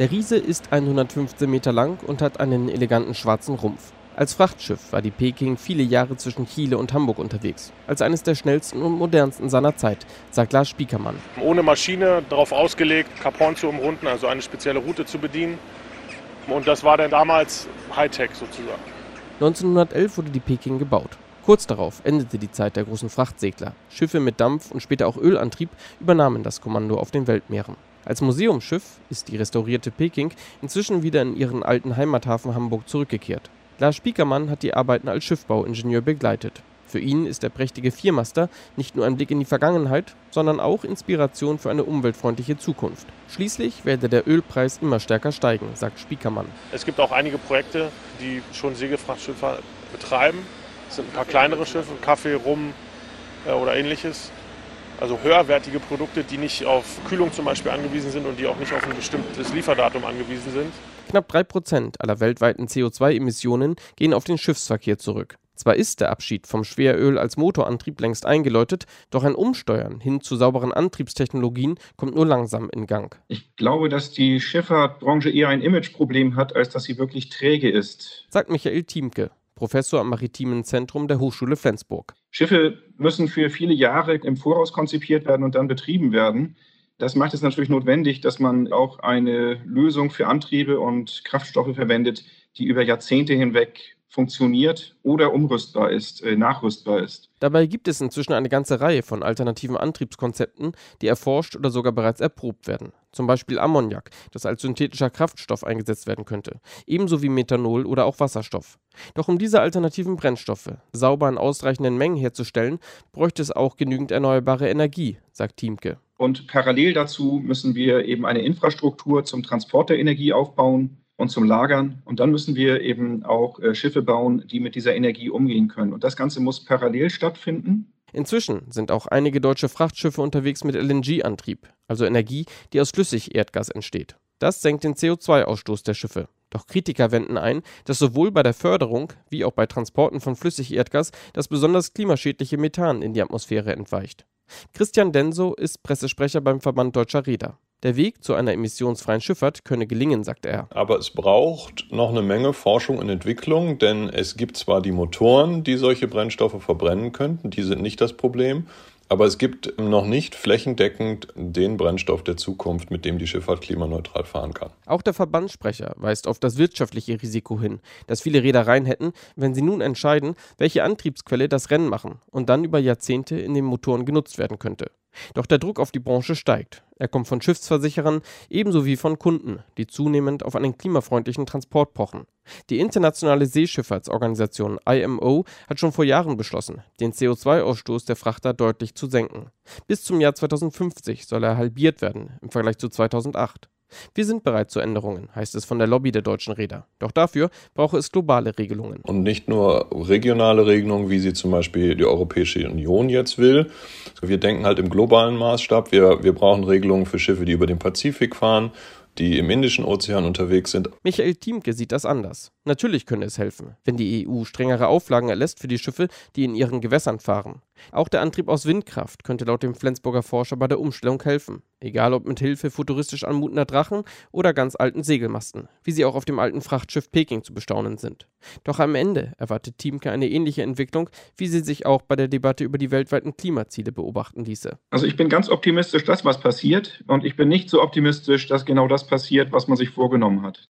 Der Riese ist 115 Meter lang und hat einen eleganten schwarzen Rumpf. Als Frachtschiff war die Peking viele Jahre zwischen Chile und Hamburg unterwegs. Als eines der schnellsten und modernsten seiner Zeit, sagt Lars Spiekermann. Ohne Maschine, darauf ausgelegt, Cap Horn zu umrunden, also eine spezielle Route zu bedienen. Und das war dann damals Hightech sozusagen. 1911 wurde die Peking gebaut. Kurz darauf endete die Zeit der großen Frachtsegler. Schiffe mit Dampf und später auch Ölantrieb übernahmen das Kommando auf den Weltmeeren. Als Museumsschiff ist die restaurierte Peking inzwischen wieder in ihren alten Heimathafen Hamburg zurückgekehrt. Lars Spiekermann hat die Arbeiten als Schiffbauingenieur begleitet. Für ihn ist der prächtige Viermaster nicht nur ein Blick in die Vergangenheit, sondern auch Inspiration für eine umweltfreundliche Zukunft. Schließlich werde der Ölpreis immer stärker steigen, sagt Spiekermann. Es gibt auch einige Projekte, die schon Segelfrachtschiffe betreiben das sind ein paar kleinere Schiffe, Kaffee, Rum äh, oder ähnliches. Also höherwertige Produkte, die nicht auf Kühlung zum Beispiel angewiesen sind und die auch nicht auf ein bestimmtes Lieferdatum angewiesen sind. Knapp 3% aller weltweiten CO2-Emissionen gehen auf den Schiffsverkehr zurück. Zwar ist der Abschied vom Schweröl als Motorantrieb längst eingeläutet, doch ein Umsteuern hin zu sauberen Antriebstechnologien kommt nur langsam in Gang. Ich glaube, dass die Schifffahrtbranche eher ein Imageproblem hat, als dass sie wirklich träge ist. Sagt Michael Thiemke, Professor am Maritimen Zentrum der Hochschule Flensburg. Schiffe müssen für viele Jahre im Voraus konzipiert werden und dann betrieben werden. Das macht es natürlich notwendig, dass man auch eine Lösung für Antriebe und Kraftstoffe verwendet, die über Jahrzehnte hinweg funktioniert oder umrüstbar ist, äh, nachrüstbar ist. Dabei gibt es inzwischen eine ganze Reihe von alternativen Antriebskonzepten, die erforscht oder sogar bereits erprobt werden. Zum Beispiel Ammoniak, das als synthetischer Kraftstoff eingesetzt werden könnte, ebenso wie Methanol oder auch Wasserstoff. Doch um diese alternativen Brennstoffe sauber in ausreichenden Mengen herzustellen, bräuchte es auch genügend erneuerbare Energie, sagt Thiemke. Und parallel dazu müssen wir eben eine Infrastruktur zum Transport der Energie aufbauen und zum Lagern. Und dann müssen wir eben auch äh, Schiffe bauen, die mit dieser Energie umgehen können. Und das Ganze muss parallel stattfinden. Inzwischen sind auch einige deutsche Frachtschiffe unterwegs mit LNG-Antrieb, also Energie, die aus Flüssigerdgas entsteht. Das senkt den CO2-Ausstoß der Schiffe. Doch Kritiker wenden ein, dass sowohl bei der Förderung wie auch bei Transporten von Flüssigerdgas das besonders klimaschädliche Methan in die Atmosphäre entweicht. Christian Denso ist Pressesprecher beim Verband Deutscher Räder. Der Weg zu einer emissionsfreien Schifffahrt könne gelingen, sagt er. Aber es braucht noch eine Menge Forschung und Entwicklung, denn es gibt zwar die Motoren, die solche Brennstoffe verbrennen könnten, die sind nicht das Problem. Aber es gibt noch nicht flächendeckend den Brennstoff der Zukunft, mit dem die Schifffahrt klimaneutral fahren kann. Auch der Verbandssprecher weist auf das wirtschaftliche Risiko hin, das viele Reedereien hätten, wenn sie nun entscheiden, welche Antriebsquelle das Rennen machen und dann über Jahrzehnte in den Motoren genutzt werden könnte. Doch der Druck auf die Branche steigt. Er kommt von Schiffsversicherern ebenso wie von Kunden, die zunehmend auf einen klimafreundlichen Transport pochen. Die internationale Seeschifffahrtsorganisation IMO hat schon vor Jahren beschlossen, den CO2-Ausstoß der Frachter deutlich zu senken. Bis zum Jahr 2050 soll er halbiert werden im Vergleich zu 2008. Wir sind bereit zu Änderungen, heißt es von der Lobby der deutschen Räder. Doch dafür brauche es globale Regelungen. Und nicht nur regionale Regelungen, wie sie zum Beispiel die Europäische Union jetzt will. Wir denken halt im globalen Maßstab. Wir, wir brauchen Regelungen für Schiffe, die über den Pazifik fahren die im Indischen Ozean unterwegs sind. Michael Thiemke sieht das anders. Natürlich könne es helfen, wenn die EU strengere Auflagen erlässt für die Schiffe, die in ihren Gewässern fahren. Auch der Antrieb aus Windkraft könnte laut dem Flensburger Forscher bei der Umstellung helfen. Egal ob mit Hilfe futuristisch anmutender Drachen oder ganz alten Segelmasten, wie sie auch auf dem alten Frachtschiff Peking zu bestaunen sind. Doch am Ende erwartet Thiemke eine ähnliche Entwicklung, wie sie sich auch bei der Debatte über die weltweiten Klimaziele beobachten ließe. Also ich bin ganz optimistisch, dass was passiert und ich bin nicht so optimistisch, dass genau das passiert, was man sich vorgenommen hat.